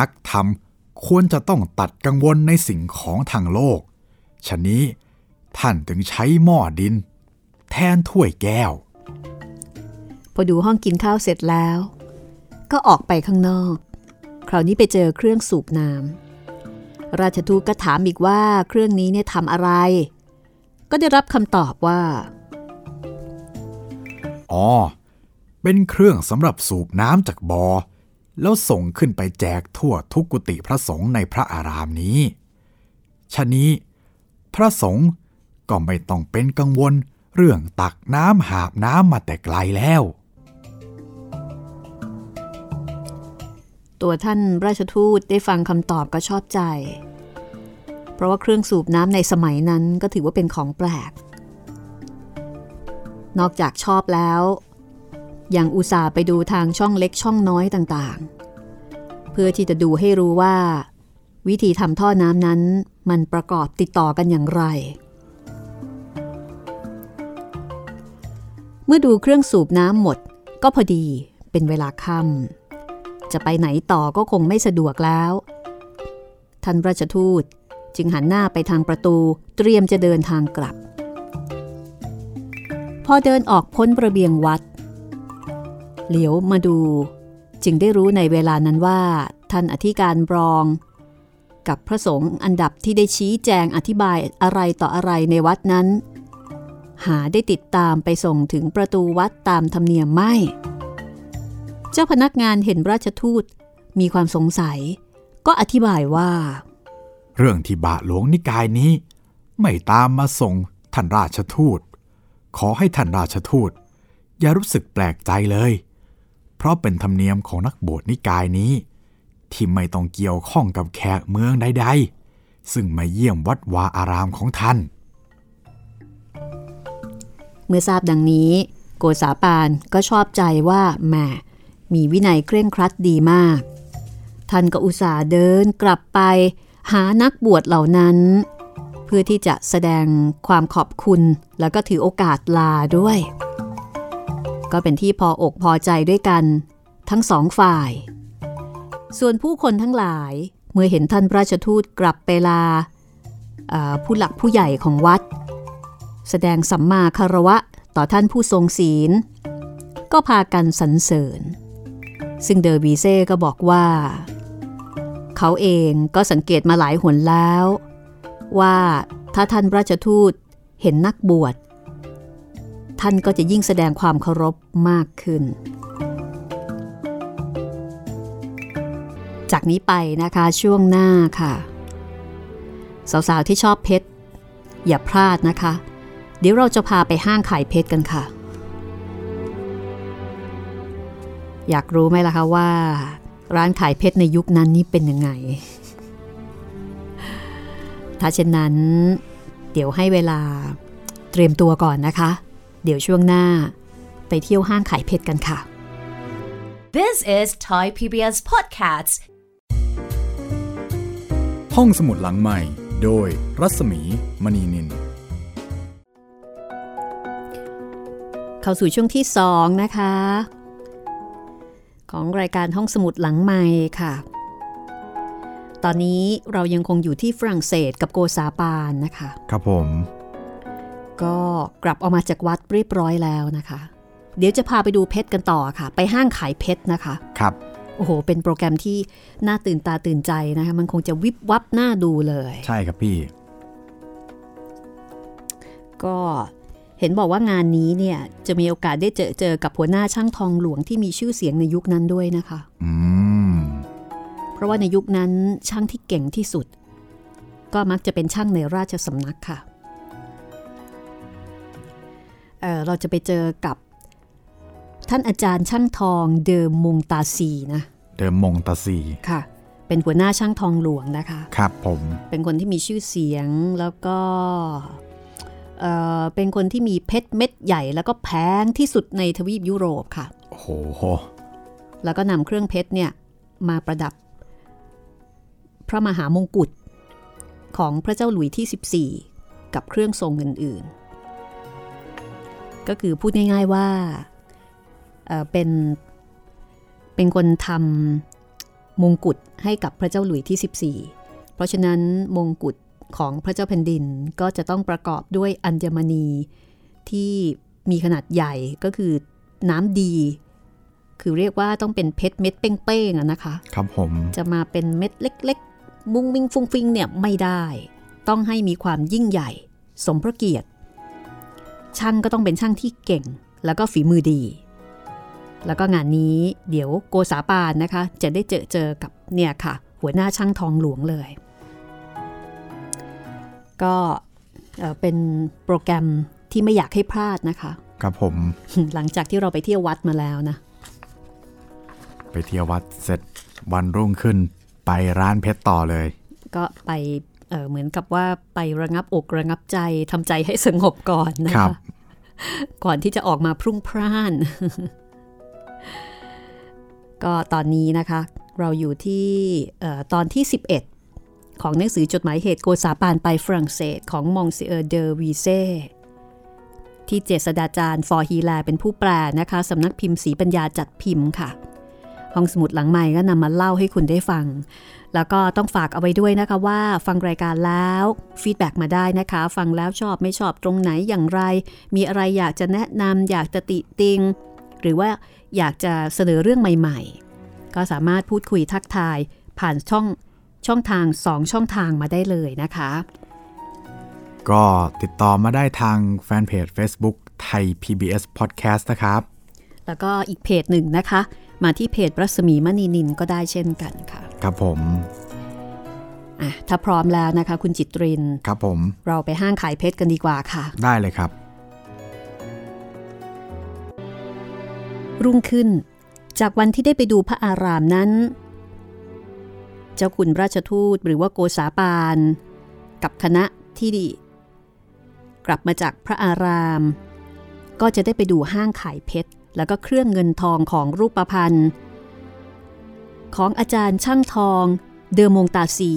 นักธรรมควรจะต้องตัดกังวลในสิ่งของทางโลก ฉะนี้ท่านถึงใช้หม้อดิน แทนถ้วยแก้ว พอดูห้องกินข้าวเสร็จแล้ว ก็ออกไปข้างนอก คราวนี้ไปเจอเครื่องสูบน้ำราชทูตก็ถามอีกว่าเครื่องนี้เนี่ยทำอะไร ก็ได้รับคำตอบว่า อ๋อ เป็นเครื่องสำหรับสูบน้ำจากบอ่อแล้วส่งขึ้นไปแจกทั่วทุกกุฏิพระสงฆ์ในพระอารามนี้ชะนี้ พระสงฆ์ก็ไม่ต้องเป็นกังวลเรื่องตักน้ำหาบน้ำมาแต่ไกลแล้ว ตัวท่านราชทูตได้ฟังคำตอบก็ชอบใจ เพราะว่าเครื่องสูบน้ำในสมัยนั้นก็ถือว่าเป็นของแปลก นอกจากชอบแล้ว ยังอุตส่าห์ไปดูทางช่องเล็กช่องน้อยต่างๆ เพื่อที่จะดูให้รู้ว่า วิธีทำท่อน้ำนั้นมันประกอบติดต่อกันอย่างไร เมื่อดูเครื่องสูบน้ำหมดก็พอดีเป็นเวลาค่ำ จะไปไหนต่อก็คงไม่สะดวกแล้ว ท่านราชทูตจึงหันหน้าไปทางประตูเตรียมจะเดินทางกลับ พอเดินออกพ้นระเบียงวัด เหลียวมาดู จึงได้รู้ในเวลานั้นว่า ท่านอธิการบรอง กับพระสงฆ์อันดับที่ได้ชี้แจงอธิบายอะไรต่ออะไรในวัดนั้น หาได้ติดตามไปส่งถึงประตูวัดตามธรรมเนียมไม่ เจ้าพนักงานเห็นราชทูตมีความสงสัย ก็อธิบายว่า เรื่องที่บาทหลวงนิกายนี้ ไม่ตามมาส่งท่านราชทูต ขอให้ท่านราชทูต อย่ารู้สึกแปลกใจเลย เพราะเป็นธรรมเนียมของนักบวชนิกายนี้ ที่ไม่ต้องเกี่ยวข้องกับแขกเมืองใดๆ ซึ่งมาเยี่ยมวัดวาอารามของท่าน เมื่อทราบดังนี้ โกษาปานก็ชอบใจว่าแหม มีวินัยเคร่งครัดดีมาก ท่านก็อุตส่าห์เดินกลับไปหานักบวชเหล่านั้น เพื่อที่จะแสดงความขอบคุณแล้วก็ถือโอกาสลาด้วย ก็เป็นที่พออกพอใจด้วยกันทั้งสองฝ่าย ส่วนผู้คนทั้งหลายเมื่อเห็นท่านราชทูตกลับไปลาผู้หลักผู้ใหญ่ของวัด แสดงสัมมาคารวะต่อท่านผู้ทรงศีล ก็พากันสรรเสริญ ซึ่งเดอร์บีเซ่ก็บอกว่า เขาเองก็สังเกตมาหลายหนแล้ว ว่าถ้าท่านราชทูตเห็นนักบวช ท่านก็จะยิ่งแสดงความเคารพมากขึ้น จากนี้ไปนะคะช่วงหน้าค่ะ สาวๆที่ชอบเพชร อย่าพลาดนะคะ เดี๋ยวเราจะพาไปห้างขายเพชรกันค่ะ อยากรู้ไหมล่ะคะว่า ร้านขายเพชรในยุคนั้นนี่เป็นยังไง ถ้าเช่นนั้น เดี๋ยวให้เวลาเตรียมตัวก่อนนะคะ เดี๋ยวช่วงหน้าไปเที่ยวห้างขายเพชรกันค่ะ This is Thai PBS Podcasts. ห้องสมุดหลังใหม่ โดยรัศมีมณีนิน เข้าสู่ช่วงที่ 2 นะคะ ของรายการห้องสมุดหลังใหม่ค่ะ ตอนนี้เรายังคงอยู่ที่ฝรั่งเศสกับโกซาปานนะคะ ครับผม ก็กลับออกมาจากวัดเรียบร้อยแล้วนะคะ เดี๋ยวจะพาไปดูเพชรกันต่อค่ะ ไปห้างขายเพชรนะคะ ครับโอ้โห เป็นโปรแกรมที่น่าตื่นตาตื่นใจนะคะ มันคงจะวิบวับน่าดูเลย ใช่ครับพี่ ก็ เห็นบอกว่างานนี้เนี่ยจะมีโอกาสได้เจอเจอกับหัวหน้าช่างทองหลวงที่มีชื่อเสียงในยุคนั้นด้วยนะคะอืมเพราะว่าในยุคนั้นช่างที่เก่งที่สุด ก็มักจะเป็นช่างในราชสำนักค่ะเอ่อเราจะไปเจอกับท่านอาจารย์ช่างทองเดิมมงตาซีนะ เดิมมงตาซีค่ะ เป็นหัวหน้าช่างทองหลวงนะคะ ครับผม เป็นคนที่มีชื่อเสียงแล้วก็ เอ่อเป็นคนที่มีเพชรเม็ดใหญ่ แล้วก็แพงที่สุดในทวีปยุโรปค่ะ โอ้โห แล้วก็นำเครื่องเพชรเนี่ยมาประดับ พระมหามงกุฎของพระเจ้าหลุยที่ 14 กับเครื่องทรงอื่น ๆ ก็คือพูดง่าย ๆว่าเอ่อเป็นเป็นคนทำมงกุฎให้กับพระเจ้าหลุยที่ 14 เพราะฉะนั้นมงกุฎ ของพระเจ้าแผ่นดินก็จะต้องประกอบด้วยอัญมณีที่มีขนาดใหญ่ก็คือน้ำดี คือเรียกว่าต้องเป็นเพชรเม็ดเป้งๆอะนะคะ ครับผม จะมาเป็นเม็ดเล็ก ๆ มุ้งมิ้งฟุ้งฟิงเนี่ยไม่ได้ ต้องให้มีความยิ่งใหญ่ สมพระเกียรติ ช่างก็ต้องเป็นช่างที่เก่ง แล้วก็ฝีมือดี แล้วก็งานนี้เดี๋ยวโกษาปานนะคะ จะได้เจอเจอกับเนี่ยค่ะ หัวหน้าช่างทองหลวงเลย ก็เอ่อเป็นโปรแกรมที่ไม่อยากให้พลาดนะคะ ครับผม หลังจากที่เราไปเที่ยววัดมาแล้วนะ ไปเที่ยววัดเสร็จวันรุ่งขึ้นไปร้านเพชรต่อเลย ก็ไปเอ่อเหมือนกับว่าไประงับอกระงับใจทำใจให้สงบก่อนนะครับ นะคะ ก่อนที่จะออกมาพรุ่งพร่าน ก็ตอนนี้นะคะ เราอยู่ที่เอ่อตอนที่ 11 ของหนังสือจดหมายเหตุโกษาปานไปฝรั่งเศสของมองซิเออร์เดอวีเซที่เจษฎาจารย์ ฟ.ฮีแลร์เป็นผู้แปลนะคะสำนักพิมพ์ศรีปัญญาจัดพิมพ์ค่ะ ห้องสมุดหลังไมค์ก็นำมาเล่าให้คุณได้ฟัง แล้วก็ต้องฝากเอาไว้ด้วยนะคะว่า ฟังรายการแล้ว feedback มาได้นะคะ ฟังแล้วชอบไม่ชอบตรงไหนอย่างไร มีอะไรอยากจะแนะนำอยากจะติติง หรือว่าอยากจะเสนอเรื่องใหม่ ๆ ก็สามารถพูดคุยทักทายผ่านช่อง ช่องทาง 2 ช่องทางมาได้เลยนะคะ ก็ติดต่อมาได้ทางแฟนเพจ Facebook ไทย PBS Podcast นะครับ แล้วก็อีกเพจหนึ่งนะคะ มาที่เพจรัศมีมณีนินก็ได้เช่นกันค่ะ ครับผมอะถ้าพร้อมแล้วนะคะ คุณจิตริน ครับผม เราไปห้างขายเพชรกันดีกว่าค่ะ ได้เลยครับ รุ่งขึ้น จากวันที่ได้ไปดูพระอารามนั้นเจ้าคุณราชทูตหรือว่าโกษาปาน กับคณะที่ดี กลับมาจากพระอาราม ก็จะได้ไปดูห้างขายเพชร แล้วก็เครื่องเงินทองของรูปพันธ์ของอาจารย์ช่างทองเดอมงตาซี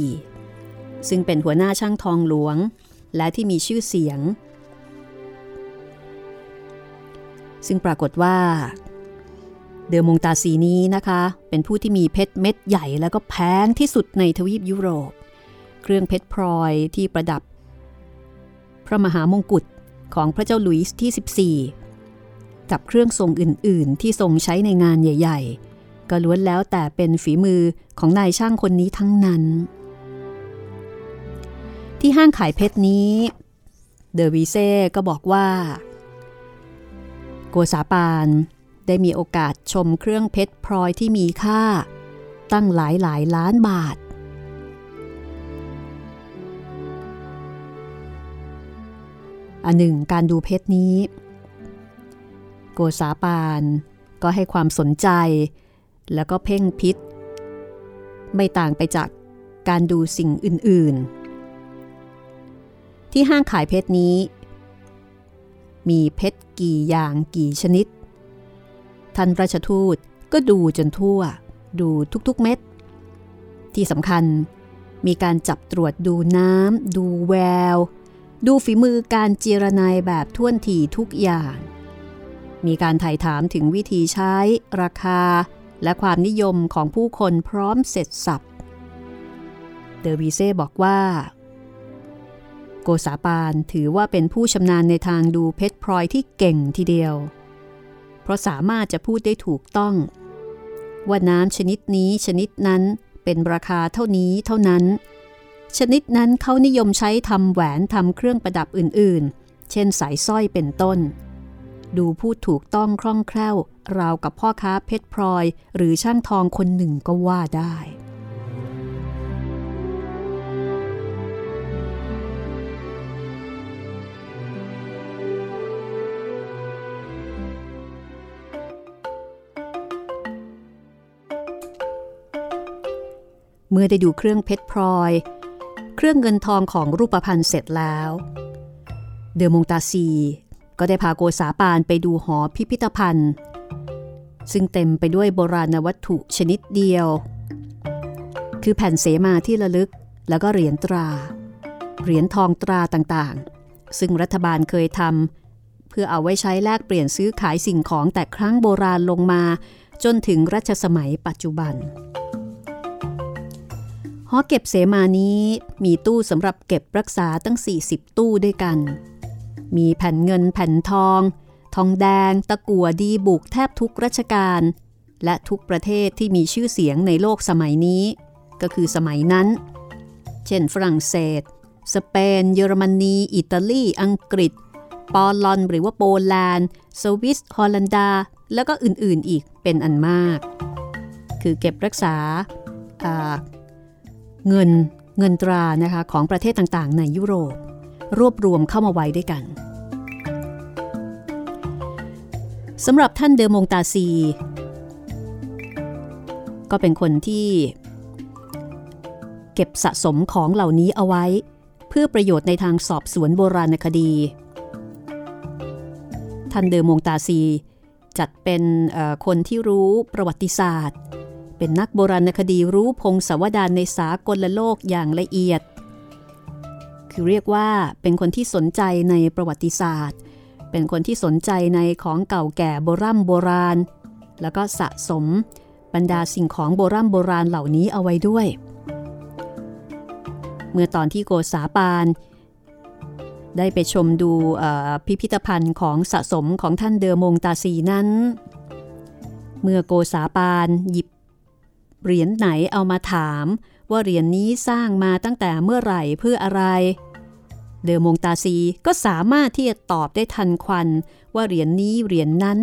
ซึ่งเป็นหัวหน้าช่างทองหลวง และที่มีชื่อเสียง ซึ่งปรากฏว่า เดอมงตาซีนี้นะคะ เป็นผู้ที่มีเพชรเม็ดใหญ่แล้วก็แพงที่สุดในทวีปยุโรป เครื่องเพชรพลอยที่ประดับ พระมหามงกุฎของพระเจ้าหลุยส์ที่ 14 กับเครื่องทรงอื่น ๆ ที่ทรงใช้ในงานใหญ่ ๆ ก็ล้วนแล้วแต่เป็นฝีมือของนายช่างคนนี้ทั้งนั้น ที่ห้างขายเพชรนี้ เดอวีเซ่ก็บอกว่า โกษาปาน ได้มีโอกาสชมเครื่องเพชรพลอยที่มีค่า ตั้งหลายหลายล้านบาท อันหนึ่งการดูเพชรนี้ โกษาปานก็ให้ความสนใจ แล้วก็เพ่งพิษ ไม่ต่างไปจากการดูสิ่งอื่น ๆ ที่ห้างขายเพชรนี้ มีเพชรกี่อย่างกี่ชนิด ท่านราชทูตก็ดูจนทั่ว ดูทุกๆเม็ด ที่สำคัญมีการจับตรวจดูน้ำ ดูแวว ดูฝีมือการเจรนายแบบท่วนทีทุกอย่าง มีการถ่ายถามถึงวิธีใช้ ราคา และความนิยมของผู้คนพร้อมเสร็จสับเดอวีเซ่บอกว่า โกษาปานถือว่าเป็นผู้ชำนาญในทางดูเพชรพลอยที่เก่งทีเดียว เพราะสามารถจะพูดได้ถูกต้อง ว่าน้ำชนิดนี้ชนิดนั้นเป็นราคาเท่านี้เท่านั้น ชนิดนั้นเขานิยมใช้ทำแหวนทำเครื่องประดับอื่นๆ เช่นสายสร้อยเป็นต้น ดูพูดถูกต้องคล่องแคล่ว ราวกับพ่อค้าเพชรพลอย หรือช่างทองคนหนึ่งก็ว่าได้ เมื่อได้ดูเครื่องเพชรพลอย เครื่องเงินทองของรูปพรรณเสร็จแล้ว เดอมงตาซี ก็ได้พาโกษาปานไปดูหอพิพิธภัณฑ์ ซึ่งเต็มไปด้วยโบราณวัตถุชนิดเดียว คือแผ่นเสมาที่ระลึกแล้วก็เหรียญตรา เหรียญทองตราต่างๆ ซึ่งรัฐบาลเคยทำเพื่อเอาไว้ใช้แลกเปลี่ยนซื้อขายสิ่งของแต่ครั้งโบราณลงมาจนถึงรัชสมัยปัจจุบัน หอเก็บเสมานี้มีตู้สำหรับเก็บรักษาตั้ง 40 ตู้ด้วยกัน มีแผ่นเงินแผ่นทอง ทองแดง ตะกั่วดีบุกแทบทุกราชการและทุกประเทศที่มีชื่อเสียงในโลกสมัยนี้ ก็คือสมัยนั้น เช่น ฝรั่งเศส สเปน เยอรมนี อิตาลี อังกฤษ ปอลลอนหรือว่าโปแลนด์ สวิส ฮอลันดา แล้วก็อื่นๆอีกเป็นอันมาก คือเก็บรักษา เงินเงินตรานะคะของประเทศต่างๆ ในยุโรป รวบรวมเข้ามาไว้ด้วยกันสำหรับท่านเดอมงตาซี ก็เป็นคนที่ เก็บสะสมของเหล่านี้เอาไว้ เพื่อประโยชน์ในทางสอบสวนโบราณคดี ท่านเดอมงตาซีจัดเป็นคนที่รู้ประวัติศาสตร์ เป็นนักโบราณคดีรู้พงศาวดารในสากลโลกอย่างละเอียด คือเรียกว่าเป็นคนที่สนใจในประวัติศาสตร์ เป็นคนที่สนใจในของเก่าแก่โบรโบราณ แล้วก็สะสมบรรดาสิ่งของโบรโบราณเหล่านี้เอาไว้ด้วย เมื่อตอนที่โกษาปานได้ไปชมดูพิพิธภัณฑ์ของสะสมของท่านเดอมงตาซีนั้น เมื่อโกษาปานหยิบ เหรียญไหนเอามาถาม ว่าเหรียญนนี้สร้างมาตั้งแต่เมื่อไหร่เพื่ออะไร เดอมงตาซีก็สามารถที่จะตอบได้ทันควัน ว่าเหรียญนนี้เหรียญนนั้น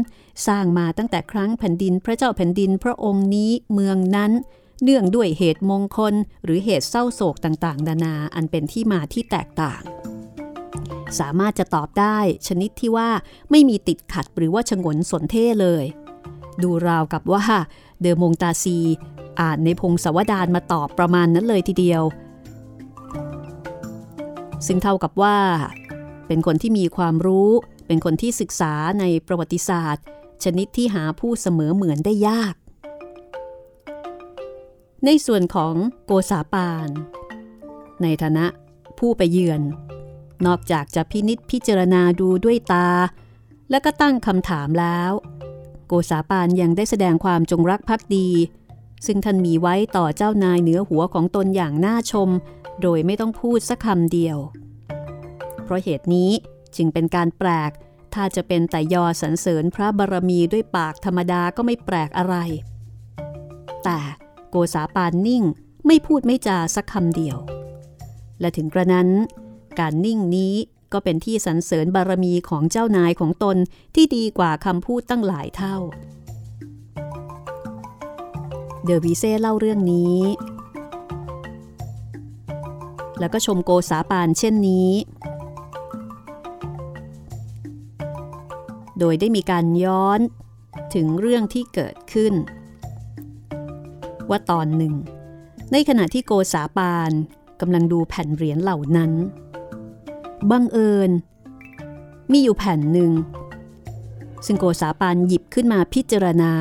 สร้างมาตั้งแต่ครั้งแผ่นดินพระเจ้าแผ่นดินพระองค์นี้เมืองนั้น เนื่องด้วยเหตุมงคล หรือเหตุเศร้าโศกต่างๆนานาอันเป็นที่มาที่แตกต่างสามารถจะตอบได้ชนิดที่ว่าไม่มีติดขัดหรือว่าชงนสนเท่เลย ดูราวกับว่าเดอมงตาซี อ่านในพงศาวดารมาตอบประมาณนั้นเลยทีเดียว ซึ่งเท่ากับว่า เป็นคนที่มีความรู้ เป็นคนที่ศึกษาในประวัติศาสตร์ ชนิดที่หาผู้เสมอเหมือนได้ยาก ในส่วนของโกษาปาน ในฐานะผู้ไปเยือน นอกจากจะพินิษพิจารณาดูด้วยตา และก็ตั้งคำถามแล้ว โกษาปานยังได้แสดงความจงรักภักดี ซึ่งท่านมีไว้ต่อเจ้านายเหนือหัวของตนอย่างน่าชม โดยไม่ต้องพูดสักคำเดียว เพราะเหตุนี้จึงเป็นการแปลก ถ้าจะเป็นแต่ยอสรรเสริญพระบารมีด้วยปากธรรมดาก็ไม่แปลกอะไร แต่โกษาปานนิ่งไม่พูดไม่จาสักคำเดียว และถึงกระนั้น การนิ่งนี้ก็เป็นที่สรรเสริญบารมีของเจ้านายของตนที่ดีกว่าคำพูดตั้งหลายเท่า เดอวีเซ่เล่าเรื่องนี้ แล้วก็ชมโกษาปานเช่นนี้ โดยได้มีการย้อนถึงเรื่องที่เกิดขึ้น ว่าตอนหนึ่ง ในขณะที่โกษาปานกำลังดูแผ่นเหรียญเหล่านั้น บังเอิญ มีอยู่แผ่นหนึ่ง ซึ่งโกษาปานหยิบขึ้นมาพิจารณา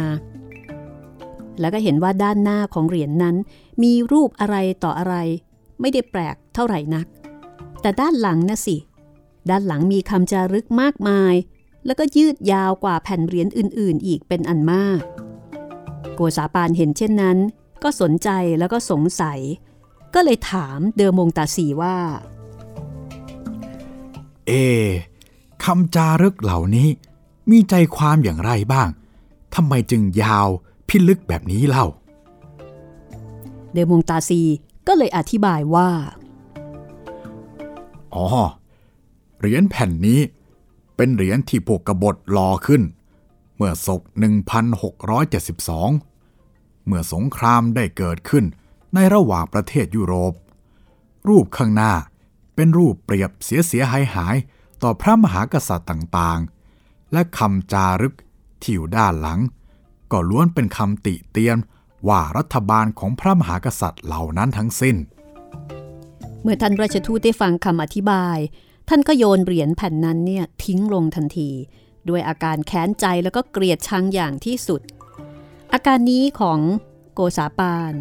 แล้วก็เห็นว่าด้านหน้าของเหรียญนนั้น มีรูปอะไรต่ออะไร ไม่ได้แปลกเท่าไหร่นัก แต่ด้านหลังนะสิ ด้านหลังมีคำจารึกมากมาย แล้วก็ยืดยาวกว่าแผ่นเหรียญอื่น ๆ อีกเป็นอันมาก โกษาปานเห็นเช่นนั้น ก็สนใจแล้วก็สงสัย ก็เลยถามเดอมงตาสีว่า เอคำจารึกเหล่านี้มีใจความอย่างไรบ้างทำไมจึงยาว พิลึกแบบนี้เล่า เดอมงตาซีก็เลยอธิบายว่า อ๋อ เหรียญแผ่นนี้ เป็นเหรียญที่พวกกบฏรอขึ้น เมื่อศก 1672 เมื่อสงครามได้เกิดขึ้นในระหว่างประเทศยุโรป รูปข้างหน้าเป็นรูปเปรียบเสียเสียหายหายต่อพระมหากษัตริย์ต่างๆ และคำจารึกที่อยู่ด้านหลัง ก็ล้วนเป็นคำติเตียนว่ารัฐบาลของพระมหากษัตริย์เหล่านั้นทั้งสิ้น เมื่อท่านราชทูตได้ฟังคำอธิบาย ท่านก็โยนเหรียญแผ่นนั้นเนี่ยทิ้งลงทันที ด้วยอาการแค้นใจแล้วก็เกลียดชังอย่างที่สุด อาการนี้ของโกษาปาน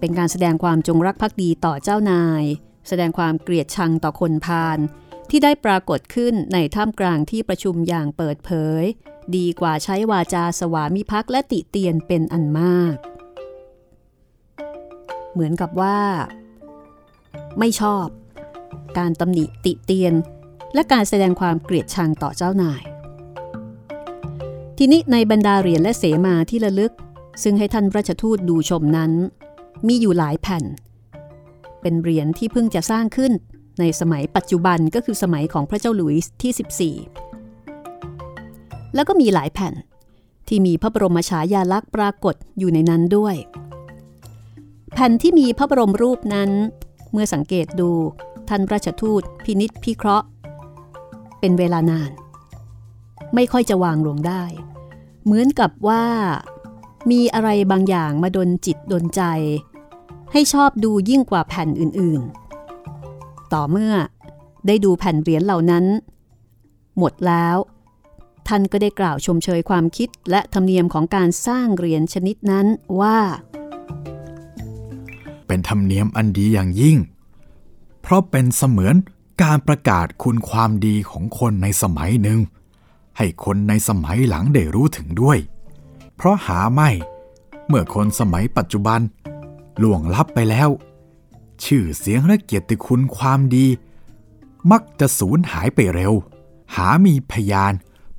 เป็นการแสดงความจงรักภักดีต่อเจ้านาย แสดงความเกลียดชังต่อคนพาลที่ได้ปรากฏขึ้นในท่ามกลางที่ประชุมอย่างเปิดเผย ดีกว่าใช้วาจาสวามิภักดิ์และติเตียนเป็นอันมาก เหมือนกับว่า ไม่ชอบ การตำหนิติเตียน และการแสดงความเกลียดชังต่อเจ้านาย ทีนี้ในบรรดาเหรียญและเสมาที่ระลึก ซึ่งให้ท่านราชทูตดูชมนั้น มีอยู่หลายแผ่น เป็นเหรียญที่เพิ่งจะสร้างขึ้นในสมัยปัจจุบันก็คือสมัยของพระเจ้าหลุยส์ที่ 14 แล้วก็มีหลายแผ่น ที่มีพระบรมฉายาลักษณ์ปรากฏอยู่ในนั้นด้วย แผ่นที่มีพระบรมรูปนั้น เมื่อสังเกตดูท่านราชทูตพินิษพิเคราะห์ เป็นเวลานาน ไม่ค่อยจะวางลงได้ เหมือนกับว่า มีอะไรบางอย่างมาดนจิตดนใจ ให้ชอบดูยิ่งกว่าแผ่นอื่นๆ ต่อเมื่อได้ดูแผ่นเหรียญเหล่านั้น หมดแล้ว ท่านก็ได้กล่าวชมเชยความคิดและธรรมเนียมของการสร้างเหรียญชนิดนั้นว่า เป็นธรรมเนียมอันดีอย่างยิ่ง เพราะเป็นเสมือนการประกาศคุณความดีของคนในสมัยหนึ่ง ให้คนในสมัยหลังได้รู้ถึงด้วย เพราะหาไม่เมื่อคนสมัยปัจจุบันล่วงลับไปแล้ว ชื่อเสียงและเกียรติคุณความดี มักจะสูญหายไปเร็ว หามีพยาน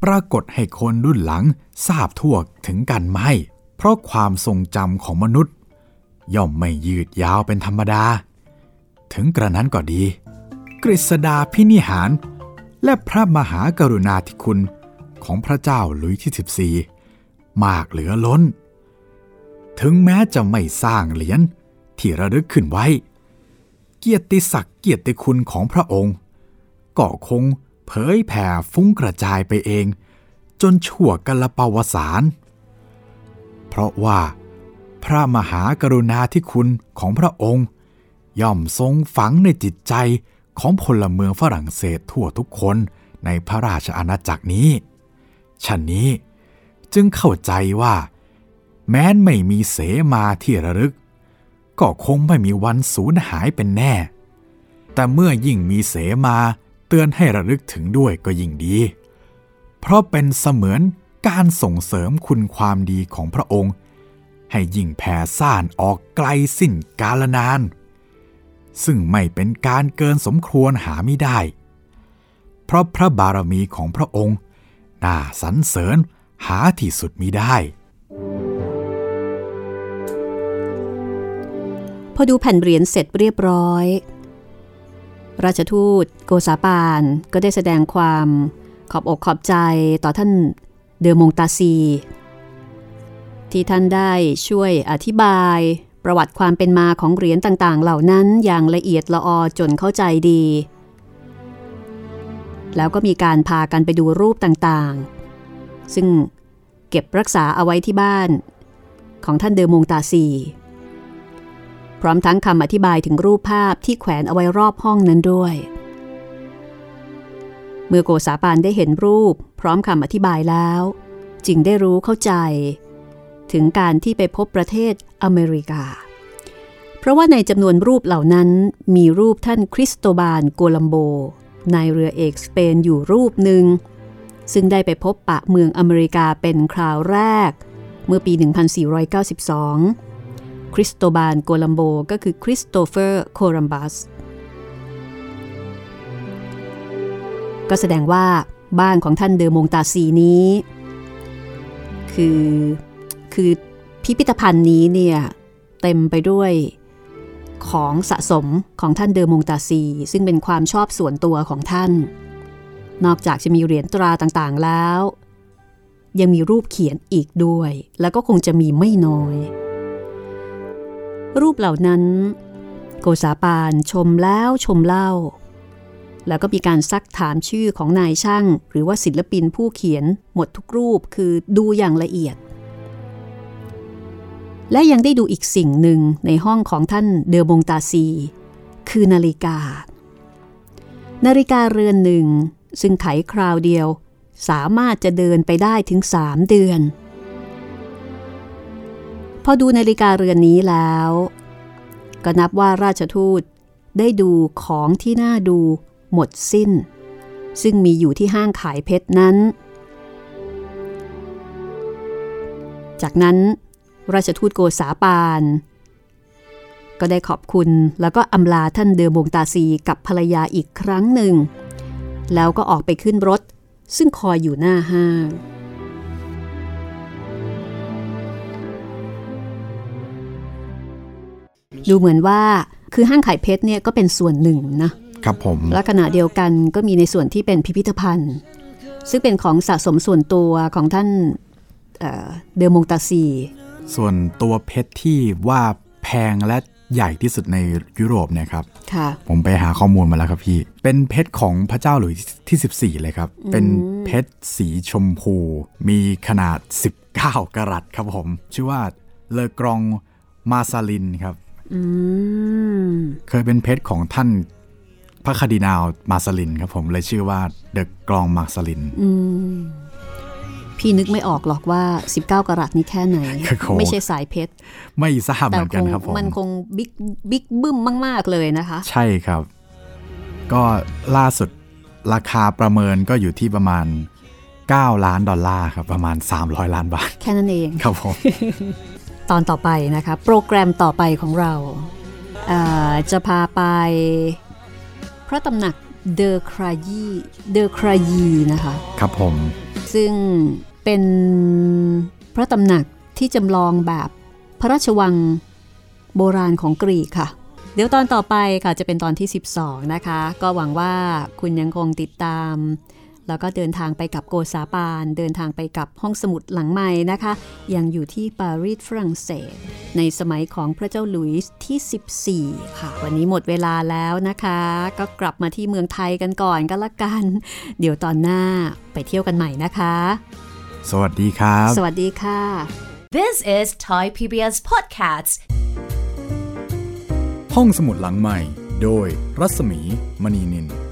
ปรากฏให้คนรุ่นหลังทราบทั่วถึงกันไม่ เพราะความทรงจำของมนุษย์ ย่อมไม่ยืดยาวเป็นธรรมดา ถึงกระนั้นก็ดี กฤษดาพินิหาร และพระมหากรุณาธิคุณของพระเจ้าหลุยที่ 14 มากเหลือล้น ถึงแม้จะไม่สร้างเหรียญที่ระลึกขึ้นไว้ เกียรติศักดิ์เกียรติคุณของพระองค์ ก็คง เผยแผ่ฟุ้งกระจายไปเอง จนชั่วกัลปาวสาร เพราะว่าพระมหากรุณาธิคุณของพระองค์ ย่อมทรงฝังในจิตใจของพลเมืองฝรั่งเศสทั่วทุกคนในพระราชอาณาจักรนี้ฉะนี้จึงเข้าใจว่า แม้นไม่มีเสมาที่ระลึก ก็คงไม่มีวันสูญหายเป็นแน่ แต่เมื่อยิ่งมีเสมา เตือนให้ระลึกถึงด้วยก็ยิ่งดี เพราะเป็นเสมือนการส่งเสริมคุณความดีของพระองค์ ให้ยิ่งแผ่ซ่านออกไกลสิ้นกาลนาน ซึ่งไม่เป็นการเกินสมควรหาไม่ได้ เพราะพระบารมีของพระองค์น่าสรรเสริญหาที่สุดมิได้ พอดูแผ่นเหรียญเสร็จเรียบร้อย ราชทูตโกษาปานก็ได้แสดงความขอบอกขอบใจต่อท่านเดอมงตาซี ที่ท่านได้ช่วยอธิบายประวัติความเป็นมาของเหรียญต่างๆ เหล่านั้นอย่างละเอียดละออจนเข้าใจดี แล้วก็มีการพากันไปดูรูปต่างๆ ซึ่งเก็บรักษาเอาไว้ที่บ้าน ของท่านเดอมงตาซี พร้อมทั้งคำอธิบายถึงรูปภาพที่แขวนเอาไว้รอบห้องนั้นด้วย เมื่อโกษาปานได้เห็นรูป พร้อมคำอธิบายแล้ว จึงได้รู้เข้าใจ ถึงการที่ไปพบประเทศอเมริกา เพราะว่าในจำนวนรูปเหล่านั้นมีรูปท่านคริสโตบาลโกลัมโบนายเรือเอกสเปนอยู่รูปหนึ่ง ซึ่งได้ไปพบปะเมืองอเมริกาเป็นคราวแรก เมื่อปี 1492 คริสโตบาลโกลัมโบก็คือคริสโตเฟอร์โคลัมบัสก็แสดงว่าบ้านของท่านเดอมงตาซีนี้ คือคือพิพิธภัณฑ์นี้เนี่ยเต็มไปด้วยของสะสมของท่านเดอมงตาซี ซึ่งเป็นความชอบส่วนตัวของท่าน นอกจากจะมีเหรียญตราต่างๆแล้ว ยังมีรูปเขียนอีกด้วย แล้วก็คงจะมีไม่น้อย รูปเหล่านั้น โกษาปานชมแล้วชมเล่า แล้วก็มีการซักถามชื่อของนายช่าง หรือว่าศิลปินผู้เขียนหมดทุกรูปคือดูอย่างละเอียด และยังได้ดูอีกสิ่งหนึ่งในห้องของท่านเดอบงตาซี คือนาฬิกา นาฬิกาเรือนหนึ่งซึ่งไขคราวเดียว สามารถจะเดินไปได้ถึงสามเดือน พอดูนาฬิกาเรือนนี้แล้ว ก็นับว่าราชทูตได้ดูของที่น่าดูหมดสิ้น ซึ่งมีอยู่ที่ห้างขายเพชรนั้น จากนั้น ราชทูตโกษาปาน ก็ได้ขอบคุณแล้วก็อำลาท่านเดอมงตาซีกับภรรยาอีกครั้งหนึ่ง แล้วก็ออกไปขึ้นรถ ซึ่งคอยอยู่หน้าห้าง ดูเหมือนว่าคือห้างขายเพชรเนี่ยก็เป็นส่วนหนึ่งนะครับผมและขณะเดียวกันก็มีในส่วนที่เป็นพิพิธภัณฑ์ ซึ่งเป็นของสะสมส่วนตัวของท่านเอ่อเดอมงตาซี ส่วนตัวเพชรที่ว่าแพงและใหญ่ที่สุดในยุโรปเนี่ยครับค่ะผมไปหาข้อมูลมาแล้วครับพี่ เป็นเพชรของพระเจ้าหลุยส์ที่ 14 เลยครับ เป็นเพชรสีชมพู มีขนาด 19 กะรัตครับผม ชื่อว่าเลอกรองมาซาลินครับอืม เคยเป็นเพชรของท่านพระคาร์ดินาลมาซาลินครับผมเลยชื่อว่าเลอกรองมาซาลินอืมพี่นึกไม่ออกหรอกว่า 19 กะรัตนี่แค่ไหนครับผมไม่ใช่สายเพชร ไม่ทราบเหแต่มือนคกันงครับผม มันคงบิ๊กบิ๊กบึ้มมาก ๆ เลยนะคะ ใช่ครับ ก็ล่าสุดราคาประเมินก็อยู่ที่ประมาณ 9 ล้านดอลลาร์ครับ ประมาณ 300 ล้านบาท แค่นั้นเอง ครับผม ตอนต่อไปนะคะโปรแกรมต่อไปของเราเอ่อจะพาไป พระตำหนักเดอครายีเดอครายีนะคะครับผม ซึ่งเป็นพระตำหนักที่จำลองแบบพระราชวังโบราณของกรีกค่ะ เดี๋ยวตอนต่อไปค่ะจะเป็นตอนที่ 12 นะคะ ก็หวังว่าคุณยังคงติดตาม แล้วก็เดินทางไปกับโกซาปาน เดินทางไปกับห้องสมุดหลังใหม่นะคะ ยังอยู่ที่ปารีสฝรั่งเศส ในสมัยของพระเจ้าหลุยส์ที่ 14 ค่ะ วันนี้หมดเวลาแล้วนะคะ ก็กลับมาที่เมืองไทยกันก่อนก็แล้วกัน เดี๋ยวตอนหน้าไปเที่ยวกันใหม่นะคะ สวัสดีครับ สวัสดีค่ะ This is Thai PBS Podcasts. ห้องสมุดหลังใหม่ โดยรัศมีมณีนิน